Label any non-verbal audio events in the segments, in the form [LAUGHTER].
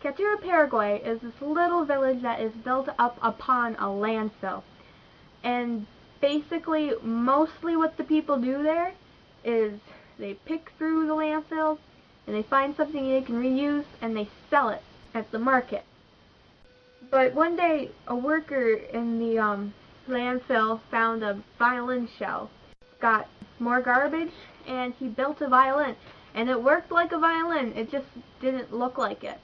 Cateura, Paraguay is this little village that is built up upon a landfill. And basically, mostly what the people do there is they pick through the landfill and they find something they can reuse and they sell it at the market. But one day, a worker in the um, landfill found a violin shell. Got more garbage, and he built a violin. And it worked like a violin, it just didn't look like it.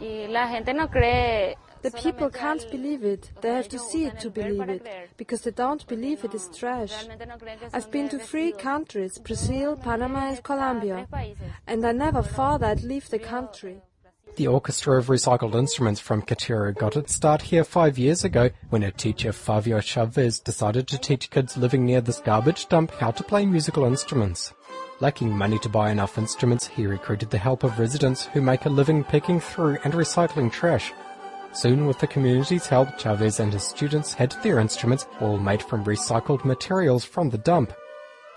The people can't believe it. They have to see it to believe it, because they don't believe it is trash. I've been to three countries, Brazil, Panama and Colombia, and I never thought I'd leave the country. The Orchestra of Recycled Instruments from Cateura got its start here five years ago when a teacher, Favio Chavez, decided to teach kids living near this garbage dump how to play musical instruments. Lacking money to buy enough instruments, he recruited the help of residents who make a living picking through and recycling trash. Soon, with the community's help, Chavez and his students had their instruments all made from recycled materials from the dump.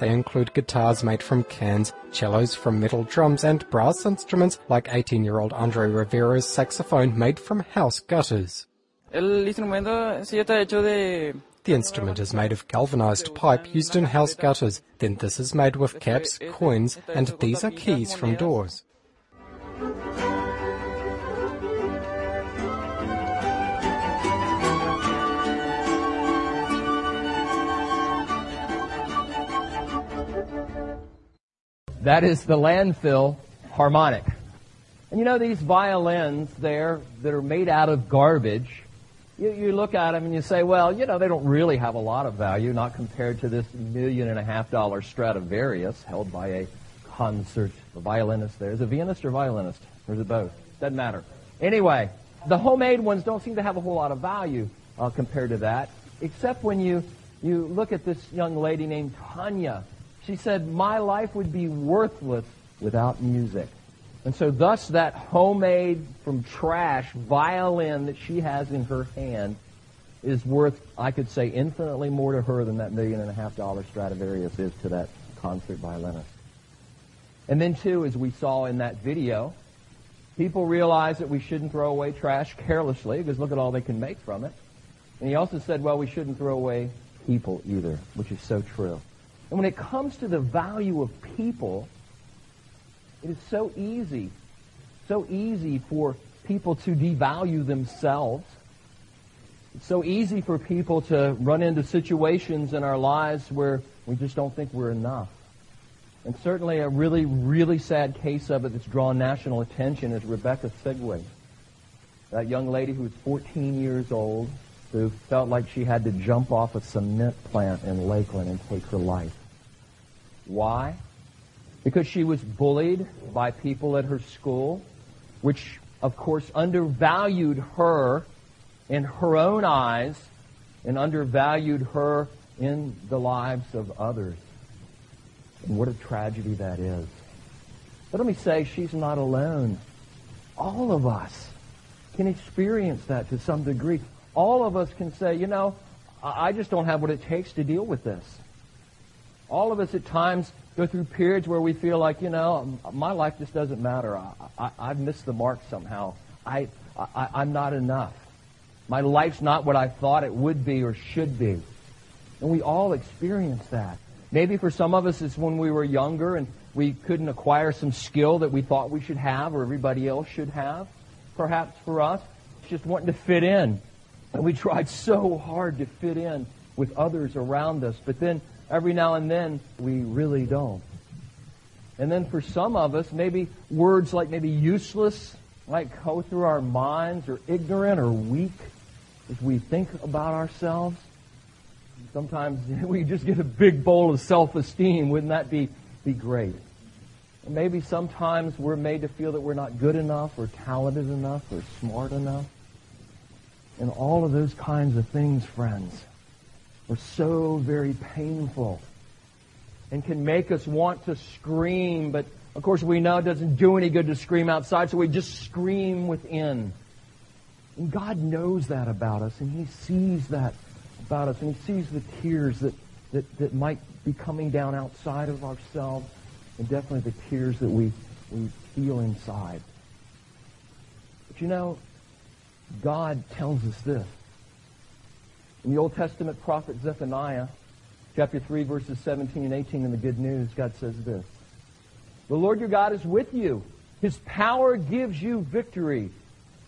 They include guitars made from cans, cellos from metal drums, and brass instruments like 18-year-old Andre Rivera's saxophone made from house gutters. The instrument is made of galvanized pipe used in house gutters. Then this is made with caps, coins, and these are keys from doors. That is the landfill harmonic. And you know these violins there that are made out of garbage, you, you, look at them and you say, well, you know, they don't really have a lot of value, not compared to this million and a half dollar Stradivarius held by a concert violinist there. Is it pianist or violinist? Or is it both? Doesn't matter. Anyway, the homemade ones don't seem to have a whole lot of value uh, compared to that, except when you, you look at this young lady named Tanya she said, My life would be worthless without music. And so, thus, that homemade from trash violin that she has in her hand is worth, I could say, infinitely more to her than that million and a half dollar Stradivarius is to that concert violinist. And then, too, as we saw in that video, people realize that we shouldn't throw away trash carelessly because look at all they can make from it. And he also said, well, we shouldn't throw away people either, which is so true. And when it comes to the value of people, it is so easy, so easy for people to devalue themselves. It's so easy for people to run into situations in our lives where we just don't think we're enough. And certainly a really, really sad case of it that's drawn national attention is Rebecca Sedwick. That young lady who was 14 years old, who felt like she had to jump off a cement plant in Lakeland and take her life. Why? Because she was bullied by people at her school, which of course undervalued her in her own eyes and undervalued her in the lives of others. And what a tragedy that is. But let me say, she's not alone. All of us can experience that to some degree. All of us can say, you know, I just don't have what it takes to deal with this. All of us at times go through periods where we feel like, you know, my life just doesn't matter. I, I, I've missed the mark somehow. I, I, I'm not enough. My life's not what I thought it would be or should be. And we all experience that. Maybe for some of us it's when we were younger and we couldn't acquire some skill that we thought we should have or everybody else should have. Perhaps for us, it's just wanting to fit in. And we tried so hard to fit in with others around us. But then every now and then we really don't. And then for some of us, maybe words like maybe useless might go through our minds or ignorant or weak as we think about ourselves. Sometimes [LAUGHS] we just get a big bowl of self-esteem. Wouldn't that be, be great? And maybe sometimes we're made to feel that we're not good enough or talented enough or smart enough. And all of those kinds of things, friends, are so very painful and can make us want to scream, but of course we know it doesn't do any good to scream outside, so we just scream within. And God knows that about us, and He sees that about us, and He sees the tears that, that, that might be coming down outside of ourselves, and definitely the tears that we, we feel inside. But you know, God tells us this. In the Old Testament prophet Zephaniah, chapter 3, verses 17 and 18 in the Good News, God says this. The Lord your God is with you. His power gives you victory.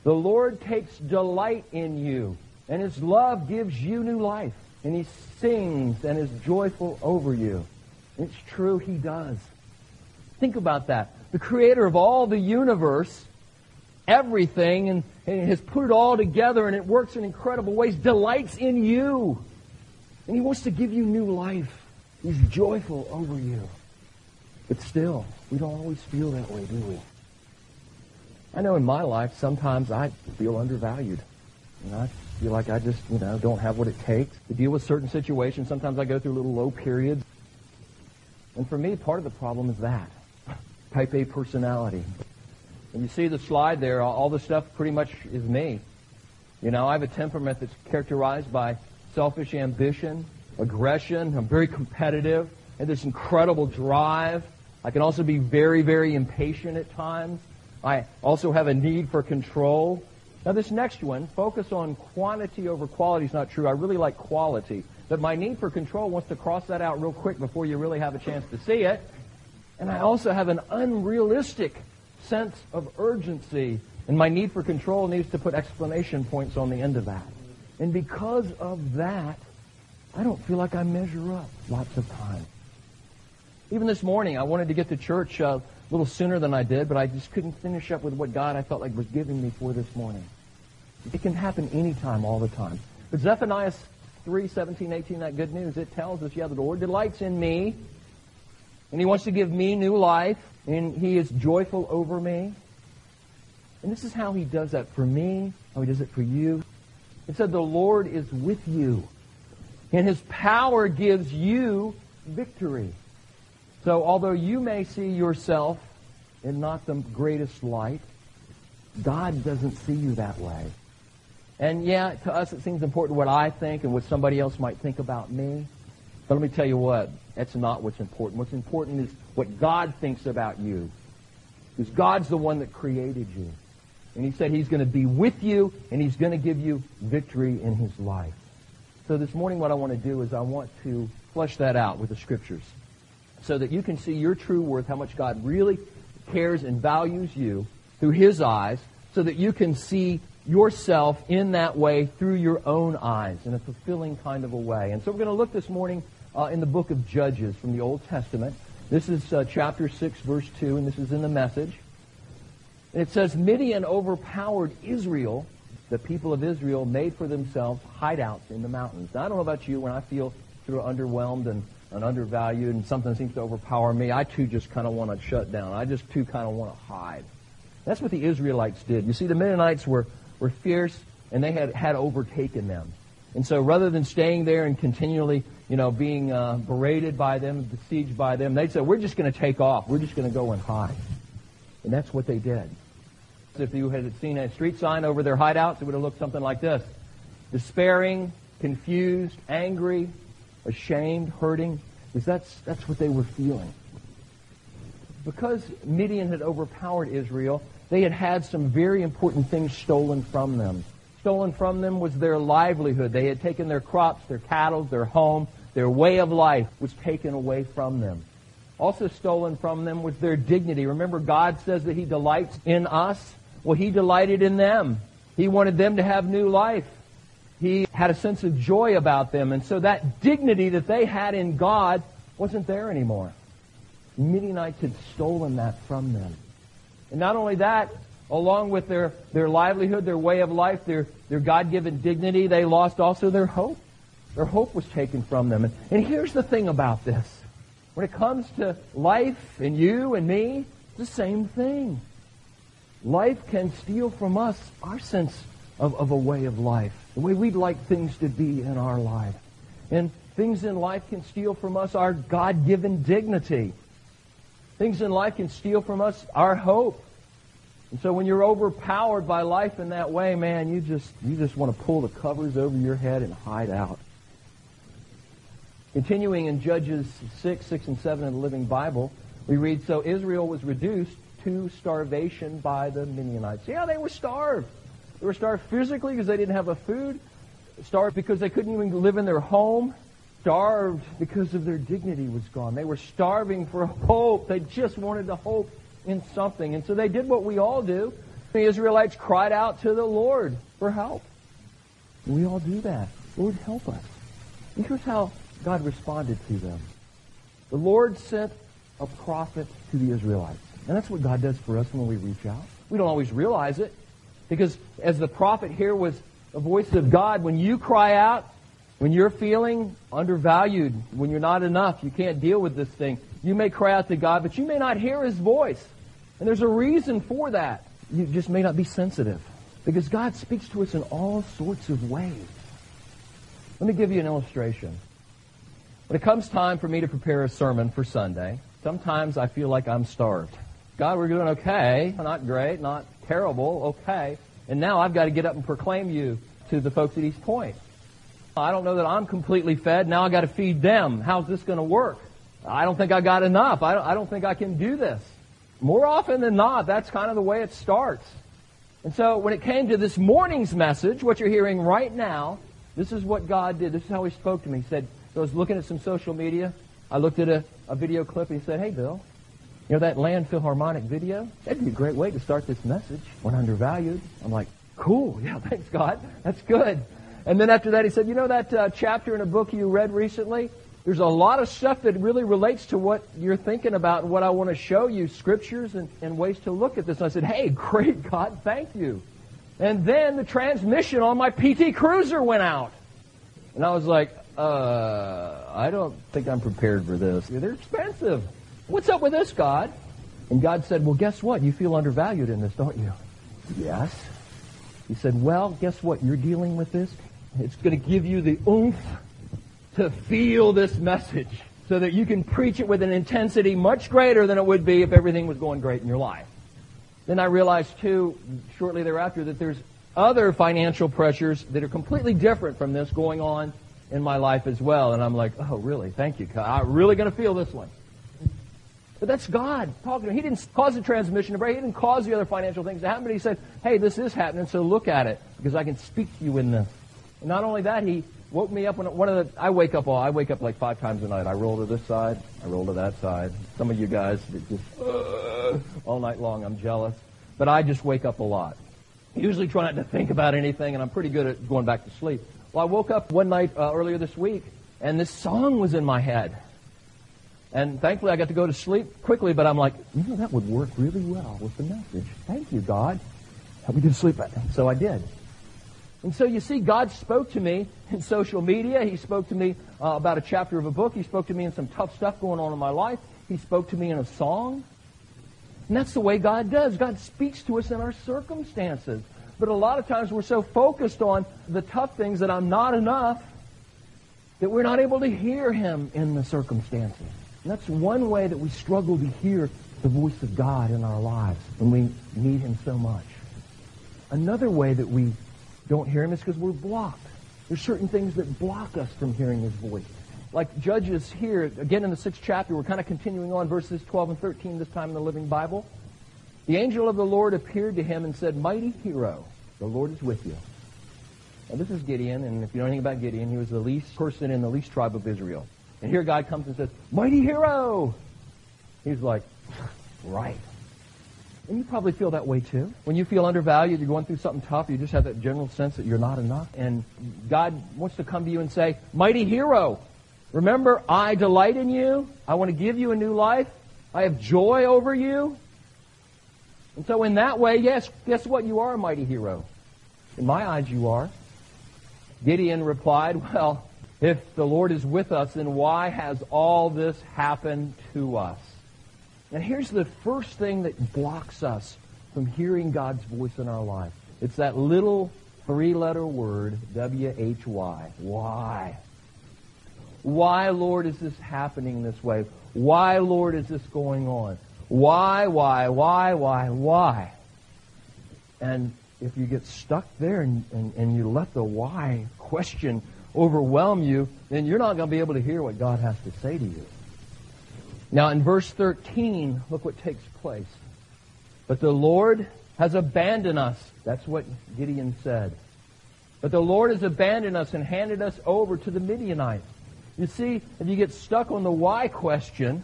The Lord takes delight in you, and His love gives you new life. And He sings and is joyful over you. It's true, He does. Think about that. The Creator of all the universe, everything, and, and has put it all together, and it works in incredible ways, delights in you. And He wants to give you new life. He's joyful over you. But still, we don't always feel that way, do we? I know in my life, sometimes I feel undervalued. And I feel like I just, you know, don't have what it takes to deal with certain situations. Sometimes I go through little low periods. And for me, part of the problem is that. [LAUGHS] Type A personality. And you see the slide there, all the stuff pretty much is me. You know, I have a temperament that's characterized by selfish ambition, aggression. I'm very competitive, and this incredible drive. I can also be very, very impatient at times. I also have a need for control. Now, this next one, focus on quantity over quality, is not true. I really like quality. But my need for control wants to cross that out real quick before you really have a chance to see it. And I also have an unrealistic sense of urgency. And my need for control needs to put exclamation points on the end of that. And because of that, I don't feel like I measure up lots of times. Even this morning, I wanted to get to church uh, a little sooner than I did, but I just couldn't finish up with what God I felt like was giving me for this morning. It can happen anytime, all the time. But Zephaniah 3, 17, 18, that good news, it tells us, yeah, the Lord delights in me, and He wants to give me new life, and He is joyful over me. And this is how He does that for me, how He does it for you. It said, the Lord is with you, and His power gives you victory. So although you may see yourself in not the greatest light, God doesn't see you that way. And yeah, to us it seems important what I think and what somebody else might think about me. But let me tell you what, that's not what's important. What's important is what God thinks about you. Because God's the one that created you. And he said he's going to be with you and he's going to give you victory in his life. So this morning what I want to do is I want to flesh that out with the scriptures so that you can see your true worth, how much God really cares and values you through His eyes, so that you can see yourself in that way through your own eyes in a fulfilling kind of a way. And so we're going to look this morning uh, in the book of Judges from the Old Testament. This is uh, chapter 6, verse 2, and this is in the message. And it says, Midian overpowered Israel. The people of Israel made for themselves hideouts in the mountains. Now, I don't know about you, when I feel sort of underwhelmed and and undervalued and something seems to overpower me, I too just kind of want to shut down. I just too kind of want to hide. That's what the Israelites did. You see, the Midianites were, were fierce and they had, had overtaken them. And so rather than staying there and continually, you know, being uh, berated by them, besieged by them, they said, we're just going to take off. We're just going to go and hide. And that's what they did. If you had seen a street sign over their hideouts, it would have looked something like this. Despairing, confused, angry, ashamed, hurting, because that's, that's what they were feeling. Because Midian had overpowered Israel, they had had some very important things stolen from them. Stolen from them was their livelihood. They had taken their crops, their cattle, their home, their way of life was taken away from them. Also stolen from them was their dignity. Remember, God says that He delights in us. Well, He delighted in them. He wanted them to have new life he had a sense of joy about them. And so that dignity that they had in God wasn't there anymore. Midianites had stolen that from them. And not only that, along with their, their livelihood, their way of life, their, their God-given dignity, they lost also their hope. Their hope was taken from them. And, and here's the thing about this. When it comes to life and you and me, it's the same thing. Life can steal from us our sense of, of a way of life the way we'd like things to be in our life. And things in life can steal from us our God given dignity. Things in life can steal from us our hope. And so when you're overpowered by life in that way, man, you just you just want to pull the covers over your head and hide out. Continuing in Judges 6, 6, and 7 in the Living Bible, we read, So Israel was reduced to starvation by the Midianites. Yeah, they were starved. They were starved physically because they didn't have a food, starved because they couldn't even live in their home, starved because of their dignity was gone. They were starving for [LAUGHS] hope. They just wanted to hope in something. And so they did what we all do. The Israelites cried out to the Lord for help. We all do that. Lord, help us. And here's how God responded to them. The Lord sent a prophet to the Israelites. And that's what God does for us when we reach out. We don't always realize it. Because as the prophet here was the voice of God, when you cry out, when you're feeling undervalued, when you're not enough, you can't deal with this thing, you may cry out to God, but you may not hear his voice. And there's a reason for that. You just may not be sensitive. Because God speaks to us in all sorts of ways. Let me give you an illustration. When it comes time for me to prepare a sermon for Sunday, sometimes I feel like I'm starved. God, we're doing okay. Not great, not terrible, okay. And now I've got to get up and proclaim you to the folks at East Point. I don't know that I'm completely fed. Now I've got to feed them. How's this going to work? I don't think I got enough. I don't, I don't think I can do this. More often than not, that's kind of the way it starts. And so when it came to this morning's message, what you're hearing right now, this is what God did. This is how He spoke to me. He said, I was looking at some social media. I looked at a, a video clip and he said, Hey, Bill, you know that landfill harmonic video? That'd be a great way to start this message when undervalued. I'm like, cool. Yeah, [LAUGHS] thanks, God. That's good. And then after that, he said, You know that uh, chapter in a book you read recently? There's a lot of stuff that really relates to what you're thinking about and what I want to show you, scriptures and, and ways to look at this. And I said, Hey, [LAUGHS] great, God, thank you. And then the transmission on my PT Cruiser went out. And I was like, uh, I don't think I'm prepared for this. They're expensive. What's up with this, God? And God said, Well, guess what? You feel undervalued in this, don't you? Yes. He said, Well, guess what? You're dealing with this. It's going to give you the oomph to feel this message so that you can preach it with an intensity much greater than it would be if everything was going great in your life. Then I realized, too, shortly thereafter, that there's other financial pressures that are completely different from this going on in my life as well. And I'm like, oh, really? Thank you. I'm really going to feel this one. But that's God talking. He didn't cause the transmission to break. He didn't cause the other financial things to happen. But he said, hey, this is happening, so look at it because I can speak to you in this. And not only that, he woke me up when one of the. I wake up all. I wake up like five times a night. I roll to this side. I roll to that side. Some of you guys just uh, [LAUGHS] all night long. I'm jealous, but I just wake up a lot. Usually try not to think about anything, and I'm pretty good at going back to sleep. Well, I woke up one night uh, earlier this week, and this song was in my head. And thankfully, I got to go to sleep quickly, but I'm like, you know, that would work really well with the message. Thank you, God. Help me to sleep. So I did. And so you see, God spoke to me in social media. He spoke to me uh, about a chapter of a book. He spoke to me in some tough stuff going on in my life. He spoke to me in a song. And that's the way God does. God speaks to us in our circumstances. But a lot of times we're so focused on the tough things that I'm not enough that we're not able to hear Him in the circumstances. And that's one way that we struggle to hear the voice of God in our lives when we need Him so much. Another way that we don't hear Him is because we're blocked. There's certain things that block us from hearing His voice. Like Judges here, again in the sixth chapter, we're kind of continuing on verses 12 and 13 this time in the Living Bible. The angel of the Lord appeared to him and said, Mighty hero, the Lord is with you. Now, this is Gideon, and if you know anything about Gideon, he was the least person in the least tribe of Israel. And here God comes and says, Mighty hero! He's like, [LAUGHS] right. And you probably feel that way too. When you feel undervalued, you're going through something tough, you just have that general sense that you're not enough. And God wants to come to you and say, Mighty hero, remember, I delight in you. I want to give you a new life. I have joy over you. And so in that way, yes, guess what? You are a mighty hero. In my eyes, you are. Gideon replied, [LAUGHS] well, if the Lord is with us, then why has all this happened to us? And here's the first thing that blocks us from hearing God's voice in our life. It's that little three-letter word, W-H-Y. Why? Why, Lord, is this happening this way? Why, Lord, is this going on? Why, why, why, why, why? And if you get stuck there and, and, and you let the why question overwhelm you, then you're not going to be able to hear what God has to say to you. Now, in verse 13, look what takes place. But the Lord has abandoned us. That's what Gideon said. But the Lord has abandoned us and handed us over to the Midianites. You see, if you get stuck on the why question,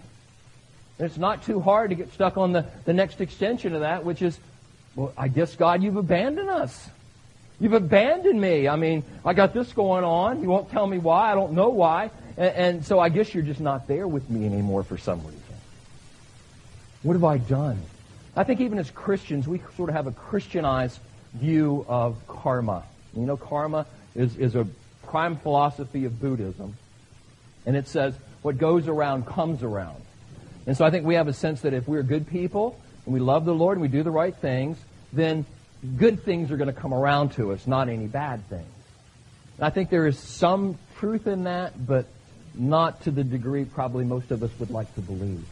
it's not too hard to get stuck on the, the next extension of that, which is, well, I guess, God, you've abandoned us. You've abandoned me. I mean, I got this going on. You won't tell me why. I don't know why. And, and so I guess you're just not there with me anymore for some reason. What have I done? I think even as Christians, we sort of have a Christianized view of karma. You know, karma is, is a prime philosophy of Buddhism. And it says, what goes around comes around. And so I think we have a sense that if we're good people and we love the Lord and we do the right things, then good things are going to come around to us, not any bad things. And I think there is some truth in that, but not to the degree probably most of us would like to believe.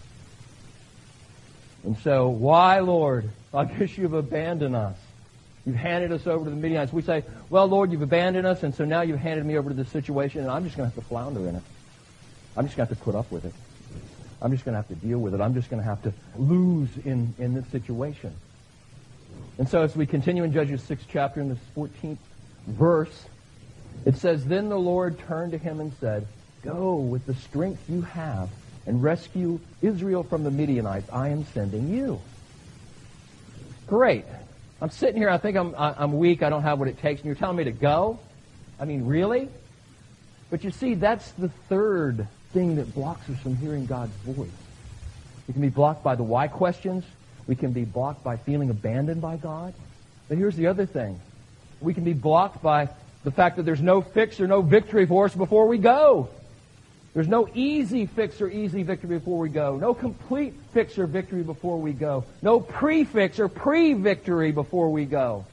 And so, why, Lord? [LAUGHS] I guess you've abandoned us. You've handed us over to the Midianites. We say, well, Lord, you've abandoned us, and so now you've handed me over to this situation, and I'm just going to have to flounder in it. I'm just going to have to put up with it. I'm just going to have to deal with it. I'm just going to have to lose in, in this situation. And so as we continue in Judges 6 chapter in the 14th verse, it says, Then the Lord turned to him and said, Go with the strength you have and rescue Israel from the Midianites. I am sending you. Great. I'm sitting here, I think I'm, I'm weak, I don't have what it takes, and you're telling me to go? I mean, really? But you see, that's the third thing that blocks us from hearing God's voice. We can be blocked by the why questions. We can be blocked by feeling abandoned by God. But here's the other thing. We can be blocked by the fact that there's no fix or no victory for us before we go. There's no easy fix or easy victory before we go. No complete fix or victory before we go. No prefix or pre-victory before we go.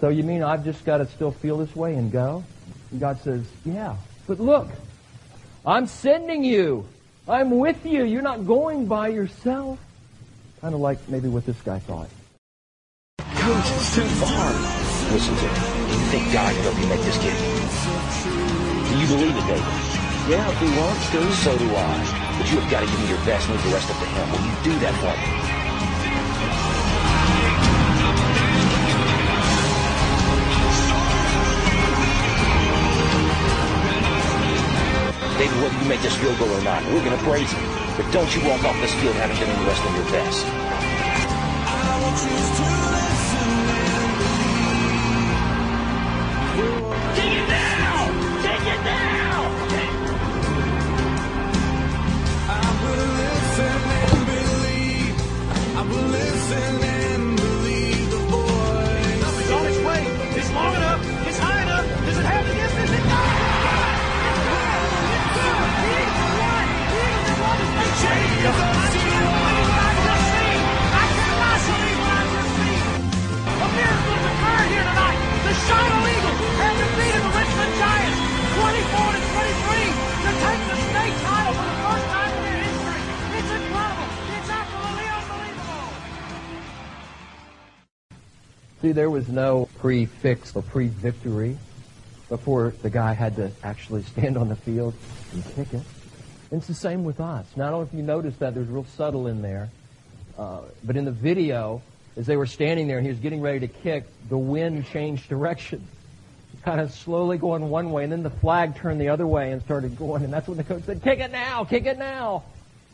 So you mean I've just got to still feel this way and go? And God says, yeah. But look, I'm sending you. I'm with you. You're not going by yourself. Kind of like maybe what this guy thought. Coach, it's too far. Listen to me. Do You think God can help you make this kid? Do you believe it, David? Yeah, if he wants to. So do I. But you have got to give me your best and leave the rest up to him. Will you do that for me? David, whether you make this field goal or not, we're going to praise him. But don't you walk off this field having done the rest of your best. Take it now! Take it now! It's Shiloh Eagles have defeated the Richland Giants 24 to 23 to take the state title for the first time in their history! It's incredible! It's absolutely unbelievable! See, there was no pre-fix or pre-victory before the guy had to actually stand on the field and kick it. And it's the same with us. Now, I don't know if you noticed that. There's real subtle in there. Uh, but in the video, as they were standing there and he was getting ready to kick, the wind changed direction. Kind of slowly going one way, and then the flag turned the other way and started going. And that's when the coach said, Kick it now! Kick it now!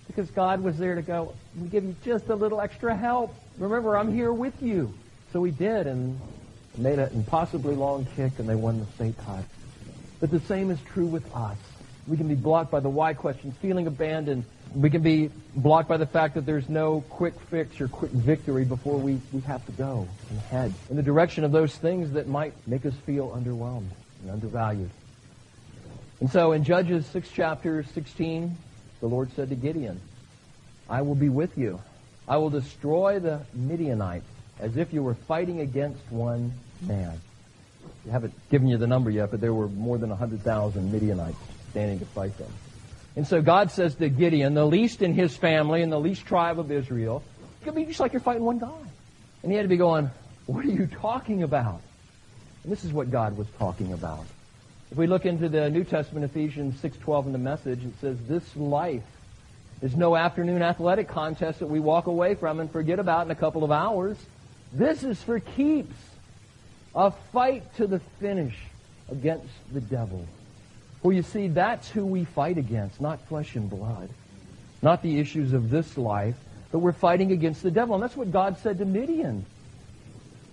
Because God was there to go, We give you just a little extra help. Remember, I'm here with you. So we did, and made an impossibly long kick, and they won the state title. But the same is true with us. We can be blocked by the why questions, feeling abandoned. We can be blocked by the fact that there's no quick fix or quick victory before we, we have to go and head in the direction of those things that might make us feel underwhelmed and undervalued. And so in Judges 6 chapter 16, the Lord said to Gideon, I will be with you. I will destroy the Midianites as if you were fighting against one man. I haven't given you the number yet, but there were more than 100,000 Midianites standing to fight them. And so God says to Gideon, the least in his family and the least tribe of Israel, it's going to be just like you're fighting one guy. And he had to be going, what are you talking about? And this is what God was talking about. If we look into the New Testament, Ephesians 6.12 in the message, it says, this life There's no afternoon athletic contest that we walk away from and forget about in a couple of hours. This is for keeps. A fight to the finish against the devil. Well, you see, that's who we fight against, not flesh and blood, not the issues of this life, but we're fighting against the devil. And that's what God said to Midian.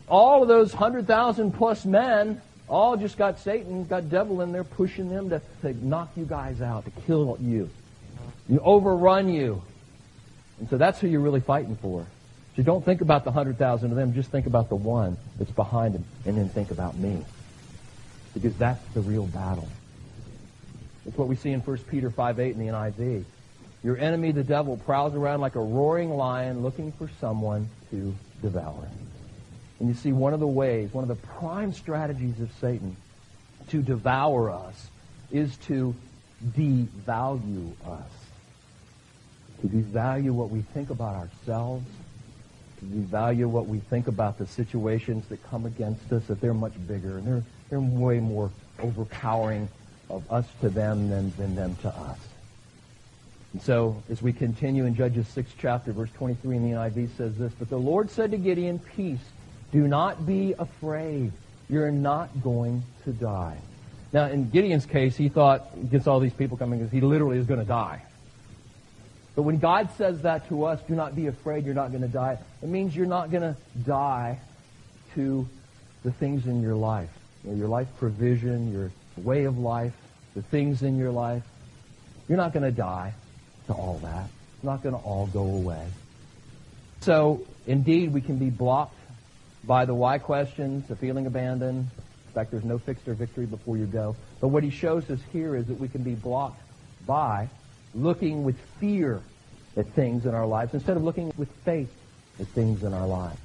All of those 100,000 plus men all just got Satan, got devil in there pushing them to, to knock you guys out, to kill you. You overrun you. And so that's who you're really fighting for. So don't think about the 100,000 of them, just think about the one that's behind them, and then think about me. Because that's the real battle. It's what we see in 1 Peter 5 8 in the NIV. Your enemy, the devil, prowls around like a roaring lion looking for someone to devour. And you see, one of the ways, one of the prime strategies of Satan to devour us is to devalue us. To devalue what we think about ourselves, to devalue what we think about the situations that come against us, that they're much bigger and they're, they're way more overpowering of us to them than, than them to us. And so, as we continue in Judges 6 chapter, verse 23 in the NIV says this, But the Lord said to Gideon, Peace, do not be afraid. You're not going to die. Now, in Gideon's case, he thought, against all these people coming, because he literally is going to die. But when God says that to us, do not be afraid, you're not going to die, it means you're not going to die to the things in your life. You know, your life provision, your way of life, the things in your life. You're not going to die to all that. It's not going to all go away. So, indeed, we can be blocked by the why questions, the feeling abandoned. In fact, there's no fixed or victory before you go. But what he shows us here is that we can be blocked by looking with fear at things in our lives instead of looking with faith at things in our lives.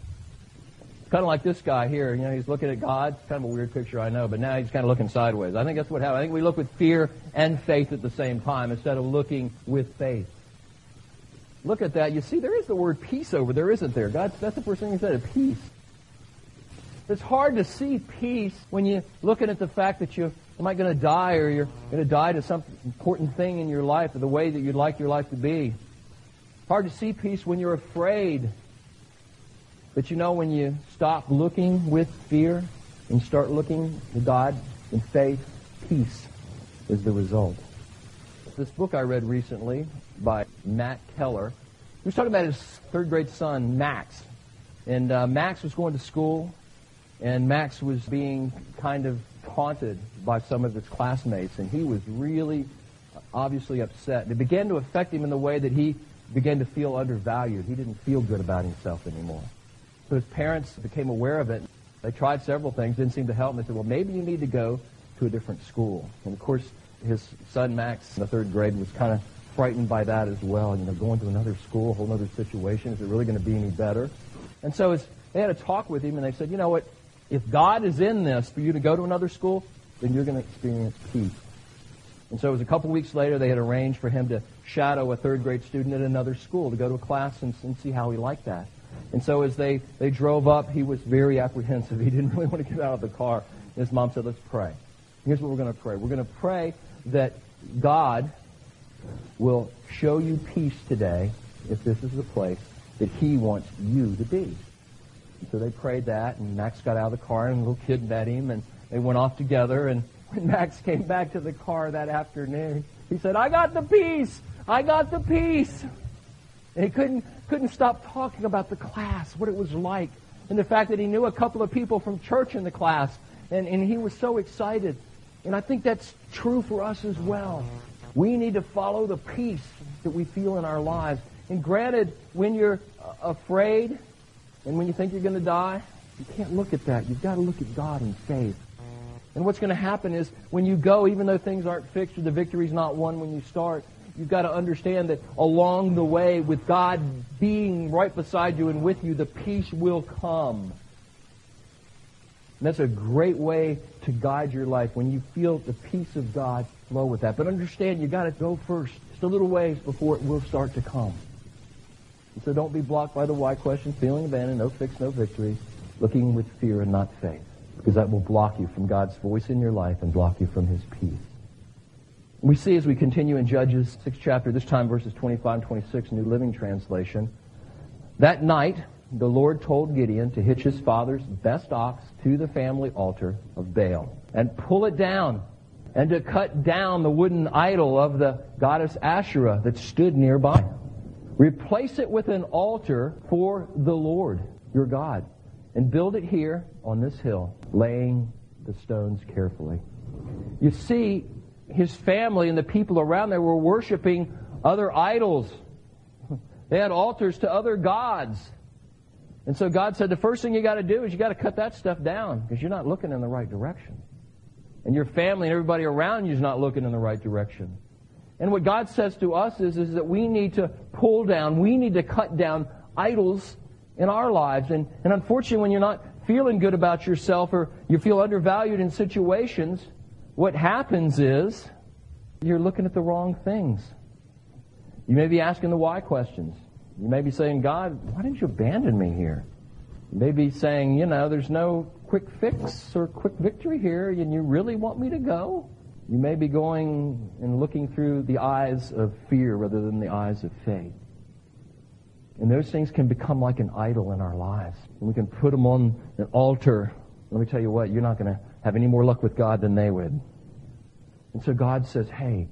Kind of like this guy here. You know, he's looking at God. It's kind of a weird picture, I know, but now he's kind of looking sideways. I think that's what happened. I think we look with fear and faith at the same time instead of looking with faith. Look at that. You see, there is the word peace over there, isn't there? God, that's the first thing he said, peace. It's hard to see peace when you're looking at the fact that you am I going to die or you're going to die to some important thing in your life or the way that you'd like your life to be. Hard to see peace when you're afraid. But you know when you stop looking with fear and start looking to God in faith, peace is the result. This book I read recently by Matt Keller, he was talking about his third grade son, Max. And uh, Max was going to school and Max was being kind of taunted by some of his classmates, and he was really obviously upset. It began to affect him in the way that he began to feel undervalued. He didn't feel good about himself anymore. So his parents became aware of it. They tried several things, didn't seem to help. And they said, well, maybe you need to go to a different school. And of course, his son Max in the third grade was kind of frightened by that as well. You know, going to another school, a whole other situation. Is it really going to be any better? And so they had a talk with him, and they said, you know what? If God is in this for you to go to another school, then you're going to experience peace. And so it was a couple weeks later they had arranged for him to shadow a third grade student at another school to go to a class and, and see how he liked that. And so as they, they drove up, he was very apprehensive. [LAUGHS] He didn't really want to get out of the car. And his mom said, let's pray. Here's what we're going to pray. We're going to pray that God will show you peace today if this is the place that he wants you to be. So they prayed that, and Max got out of the car, and a little kid met him, and they went off together. And when [LAUGHS] Max came back to the car that afternoon, he said, I got the peace! I got the peace! And he couldn't, couldn't stop talking about the class, what it was like, and the fact that he knew a couple of people from church in the class, and, and he was so excited. And I think that's true for us as well. We need to follow the peace that we feel in our lives. And granted, when you're afraid, and when you think you're going to die, you can't look at that. You've got to look at God in faith. And what's going to happen is when you go, even though things aren't fixed or the victory's not won when you start, you've got to understand that along the way, with God being right beside you and with you, the peace will come. And that's a great way to guide your life when you feel the peace of God flow with that. But understand, you've got to go first, just a little ways before it will start to come. So don't be blocked by the why question, feeling abandoned, no fix, no victory, looking with fear and not faith. Because that will block you from God's voice in your life and block you from His peace. We see as we continue in Judges 6 chapter, this time verses 25 and 26, New Living Translation. That night, the Lord told Gideon to hitch his father's best ox to the family altar of Baal and pull it down and to cut down the wooden idol of the goddess Asherah that stood nearby. Replace it with an altar for the Lord, your God, and build it here on this hill, laying the stones carefully. You see, his family and the people around there were worshiping other idols. [LAUGHS] They had altars to other gods. And so God said, the first thing you got to do is you got to cut that stuff down because you're not looking in the right direction. And your family and everybody around you is not looking in the right direction. And what God says to us is, is that we need to pull down, we need to cut down idols in our lives. And, and unfortunately, when you're not feeling good about yourself or you feel undervalued in situations, what happens is you're looking at the wrong things. You may be asking the why questions. You may be saying, God, why didn't you abandon me here? You may be saying, you know, there's no quick fix or quick victory here, and you really want me to go? You may be going and looking through the eyes of fear rather than the eyes of faith. And those things can become like an idol in our lives. And we can put them on an altar. Let me tell you what, you're not going to have any more luck with God than they would. And so God says, hey,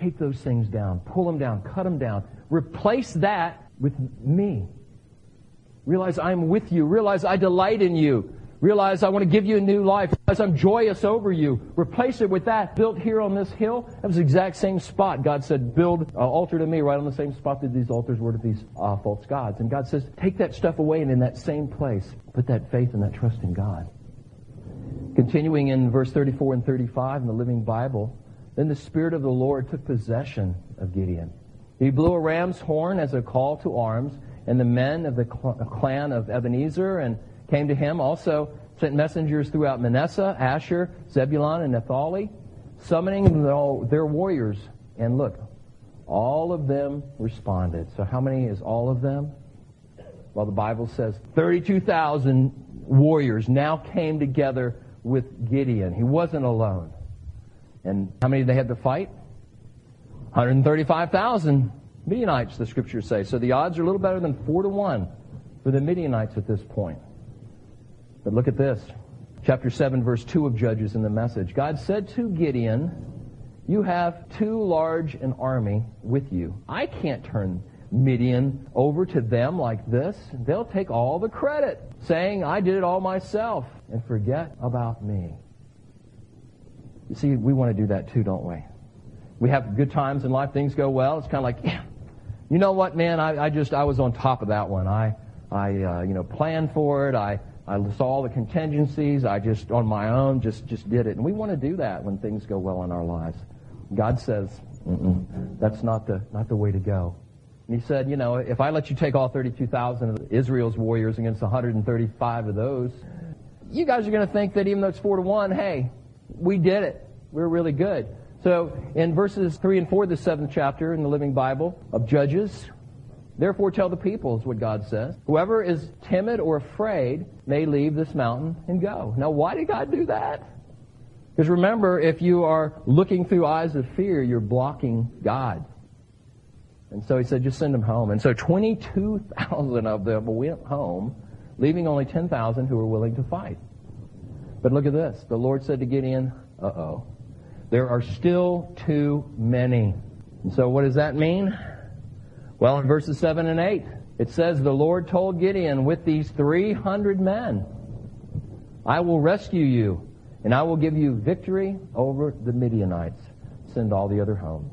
take those things down, pull them down, cut them down, replace that with me. Realize I'm with you. Realize I delight in you. Realize I want to give you a new life. Realize I'm joyous over you. Replace it with that built here on this hill. That was the exact same spot. God said, build an altar to me right on the same spot that these altars were to these uh, false gods. And God says, take that stuff away and in that same place, put that faith and that trust in God. Continuing in verse 34 and 35 in the Living Bible, then the Spirit of the Lord took possession of Gideon. He blew a ram's horn as a call to arms, and the men of the clan of Abiezer and came to him. Also sent messengers throughout Manasseh, Asher, Zebulun, and Naphtali, summoning their warriors. And look, all of them responded. So how many is all of them? Well, the Bible says 32,000 warriors now came together with Gideon. He wasn't alone. And how many they had to fight? 135,000 Midianites, the scriptures say. So the odds are a little better than 4 to 1 for the Midianites at this point. But look at this. Chapter 7, verse 2 of Judges in the message. God said to Gideon, You have too large an army with you. I can't turn Midian over to them like this. They'll take all the credit, saying, I did it all myself, and forget about me. You see, we want to do that too, don't we? We have good times in life, things go well. It's kind of like, yeah, you know what, man, I, I just, I was on top of that one. I, I, uh, you know, planned for it. I, I saw all the contingencies. I just, on my own, just, just did it. And we want to do that when things go well in our lives. God says, that's not the, not the way to go. And he said, you know, if I let you take all 32,000 of Israel's warriors against 135 of those, you guys are going to think that even though it's four to one, hey, we did it. We're really good. So in verses 3 and 4 of the seventh chapter in the Living Bible of Judges, Therefore tell the people, is what God says. Whoever is timid or afraid may leave this mountain and go. Now, why did God do that? Because remember, if you are looking through eyes of fear, you're blocking God. And so he said, just send them home. And so 22,000 of them went home, leaving only 10,000 who were willing to fight. But look at this. The Lord said to Gideon, uh-oh, there are still too many. And so what does that mean? Well, in verses 7 and 8, it says, The Lord told Gideon, with these 300 men, I will rescue you, and I will give you victory over the Midianites. Send all the other home.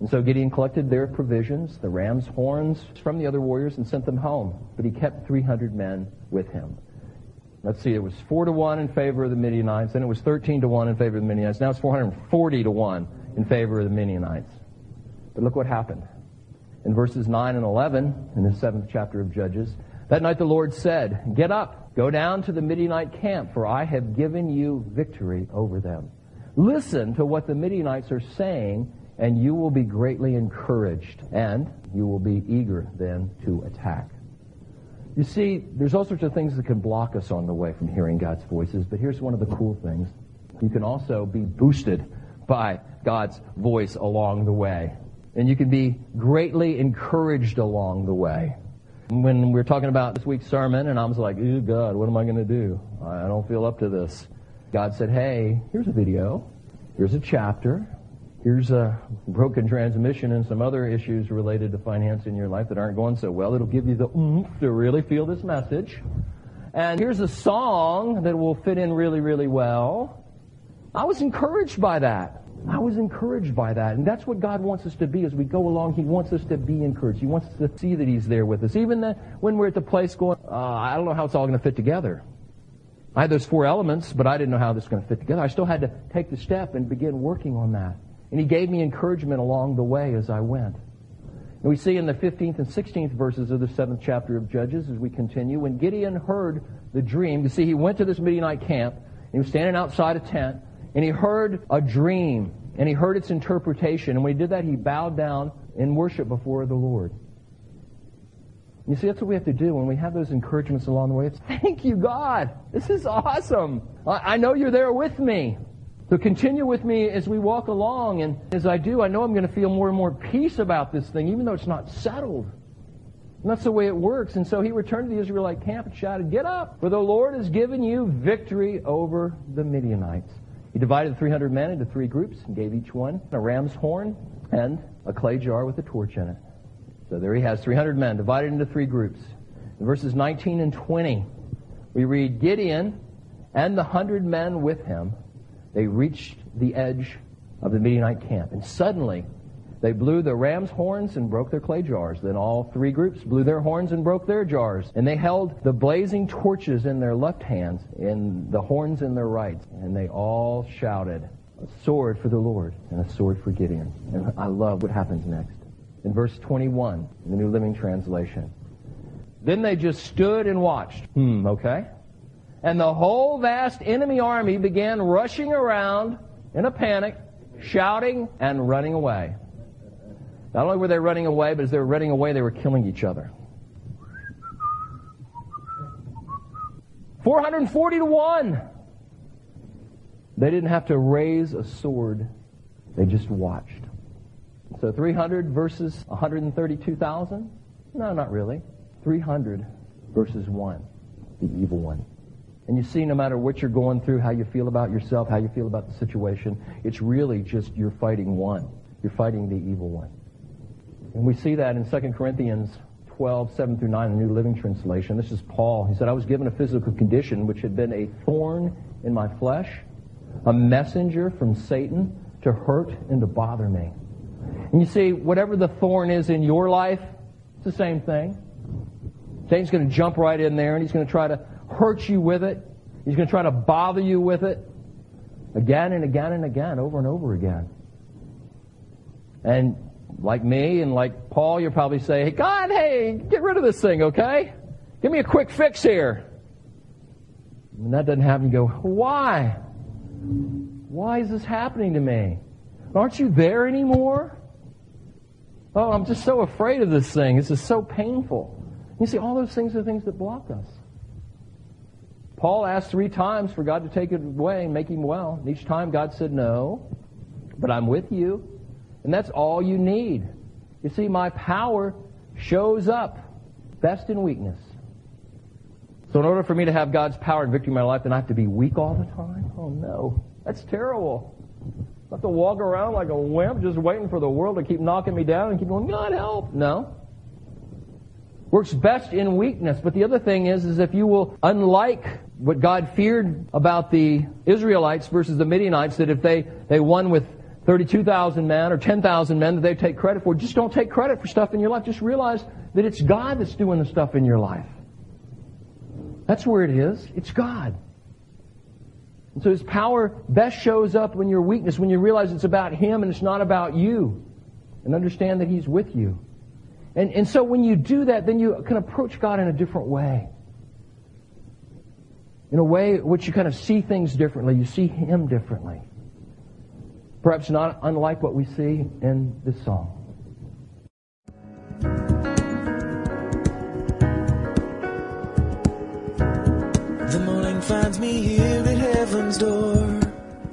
And so Gideon collected their provisions, the ram's horns from the other warriors, and sent them home. But he kept 300 men with him. Let's see, it was 4 to 1 in favor of the Midianites, then it was 13 to 1 in favor of the Midianites. Now it's 440 to 1 in favor of the Midianites. But look what happened in verses 9 and 11 in the seventh chapter of Judges. That night the Lord said, Get up, go down to the Midianite camp, for I have given you victory over them. Listen to what the Midianites are saying, and you will be greatly encouraged, and you will be eager then to attack. You see, there's all sorts of things that can block us on the way from hearing God's voices, but here's one of the cool things. You can also be boosted by God's voice along the way. And you can be greatly encouraged along the way. When we were talking about this week's sermon, and I was like, oh God, what am I going to do? I don't feel up to this. God said, hey, here's a video. Here's a chapter. Here's a broken transmission and some other issues related to finance in your life that aren't going so well. It'll give you the oomph to really feel this message. And here's a song that will fit in really, really well. I was encouraged by that. I was encouraged by that. And that's what God wants us to be as we go along. He wants us to be encouraged. He wants us to see that He's there with us. Even the, when we're at the place going, uh, I don't know how it's all going to fit together. I had those four elements, but I didn't know how this was going to fit together. I still had to take the step and begin working on that. And He gave me encouragement along the way as I went. And we see in the 15th and 16th verses of the 7th chapter of Judges as we continue, when Gideon heard the dream, you see, he went to this Midianite camp, and he was standing outside a tent, and he heard a dream, and he heard its interpretation. And when he did that, he bowed down in worship before the Lord. You see, that's what we have to do when we have those encouragements along the way. It's, thank you, God. This is awesome. I, I know you're there with me. So continue with me as we walk along. And as I do, I know I'm going to feel more and more peace about this thing, even though it's not settled. And that's the way it works. And so he returned to the Israelite camp and shouted, Get up, for the Lord has given you victory over the Midianites. He divided the 300 men into three groups and gave each one a ram's horn and a clay jar with a torch in it. So there he has 300 men divided into three groups. In verses 19 and 20, we read Gideon and the hundred men with him. They reached the edge of the Midianite camp, and suddenly they blew the ram's horns and broke their clay jars. Then all three groups blew their horns and broke their jars. And they held the blazing torches in their left hands and the horns in their right. And they all shouted, a sword for the Lord and a sword for Gideon. And I love what happens next. In verse 21, in the New Living Translation. Then they just stood and watched. Hmm, okay. And the whole vast enemy army began rushing around in a panic, shouting and running away. Not only were they running away, but as they were running away, they were killing each other. 440 to 1. They didn't have to raise a sword, they just watched. So 300 versus 132,000? No, not really. 300 versus 1, the evil one. And you see, no matter what you're going through, how you feel about yourself, how you feel about the situation, it's really just you're fighting one. You're fighting the evil one. And we see that in 2 Corinthians 12, 7 through 9, the New Living Translation. This is Paul. He said, I was given a physical condition which had been a thorn in my flesh, a messenger from Satan to hurt and to bother me. And you see, whatever the thorn is in your life, it's the same thing. Satan's going to jump right in there and he's going to try to hurt you with it. He's going to try to bother you with it again and again and again, over and over again. And like me and like Paul, you'll probably say, hey, God, hey, get rid of this thing, okay? Give me a quick fix here. When that doesn't happen, you go, why? Why is this happening to me? Aren't you there anymore? Oh, I'm just so afraid of this thing. This is so painful. You see, all those things are things that block us. Paul asked three times for God to take it away and make him well. And each time God said, No, but I'm with you. And that's all you need. You see, my power shows up best in weakness. So in order for me to have God's power and victory in my life, then I have to be weak all the time? Oh no. That's terrible. I have to walk around like a wimp just waiting for the world to keep knocking me down and keep going, God help. No. Works best in weakness. But the other thing is, is if you will, unlike what God feared about the Israelites versus the Midianites, that if they, they won with 32,000 men or 10,000 men that they take credit for. Just don't take credit for stuff in your life. Just realize that it's God that's doing the stuff in your life. That's where it is. It's God. And so His power best shows up when your weakness, when you realize it's about Him and it's not about you. And understand that He's with you. And, and so when you do that, then you can approach God in a different way. In a way which you kind of see things differently. You see Him differently. Perhaps not unlike what we see in this song. The morning finds me here at heaven's door.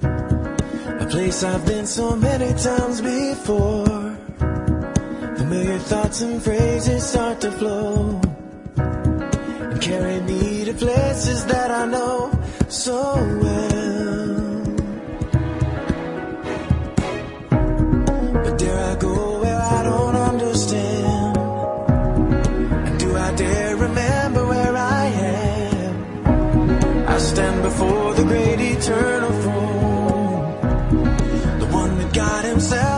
a place I've been so many times before. Familiar thoughts and phrases start to flow and carry me to places that I know so well. But dare I go where I don't understand? And do I dare remember where I am? I stand before the great eternal throne, the one that God Himself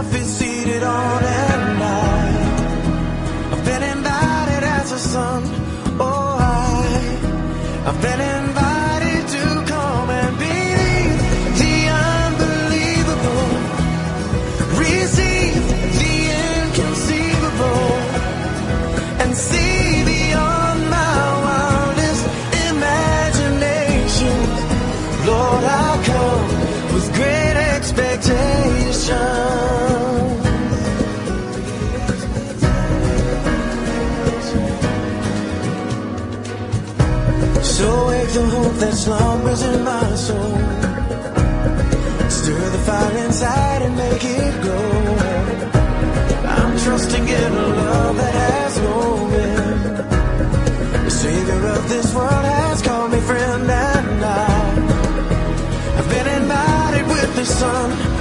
slumbers in my soul. Stir the fire inside and make it glow. I'm trusting in a love that has no end. The Savior of this world has called me friend, and I have been invited with the Son.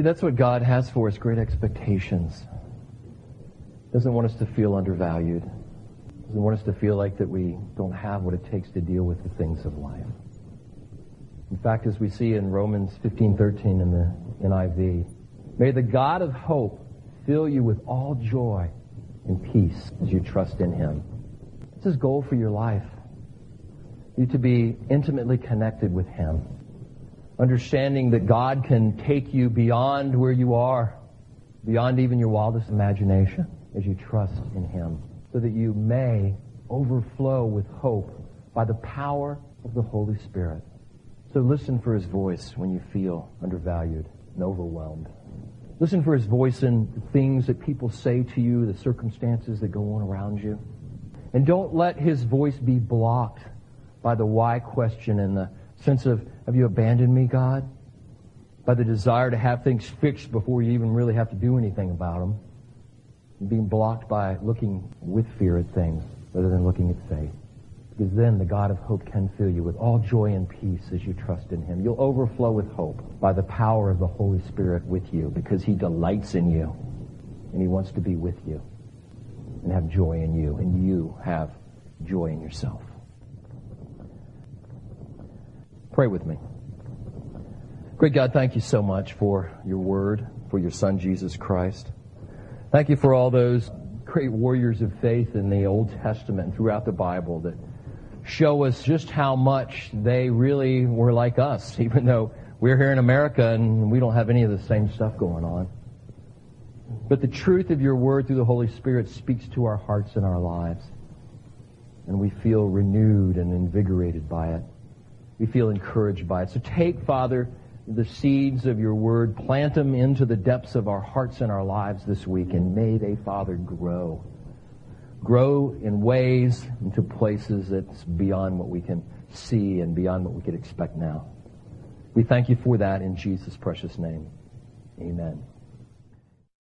See, that's what God has for us great expectations. Doesn't want us to feel undervalued. Doesn't want us to feel like that we don't have what it takes to deal with the things of life. In fact, as we see in Romans 15:13 in the NIV, may the God of hope fill you with all joy and peace as you trust in him. It's his goal for your life. You to be intimately connected with him understanding that God can take you beyond where you are, beyond even your wildest imagination, as you trust in Him, so that you may overflow with hope by the power of the Holy Spirit. So listen for His voice when you feel undervalued and overwhelmed. Listen for His voice in the things that people say to you, the circumstances that go on around you. And don't let His voice be blocked by the why question and the sense of, have you abandoned me, God? By the desire to have things fixed before you even really have to do anything about them. Being blocked by looking with fear at things rather than looking at faith. Because then the God of hope can fill you with all joy and peace as you trust in Him. You'll overflow with hope by the power of the Holy Spirit with you because He delights in you and He wants to be with you and have joy in you and you have joy in yourself. Pray with me. Great God, thank you so much for your word, for your Son, Jesus Christ. Thank you for all those great warriors of faith in the Old Testament and throughout the Bible that show us just how much they really were like us, [LAUGHS] even though we're here in America and we don't have any of the same stuff going on. But the truth of your word through the Holy Spirit speaks to our hearts and our lives. And we feel renewed and invigorated by it. We feel encouraged by it. So take, Father, the seeds of your word, plant them into the depths of our hearts and our lives this week, and may they, Father, grow. Grow in ways, into places that's beyond what we can see and beyond what we could expect now. We thank you for that in Jesus' precious name. Amen.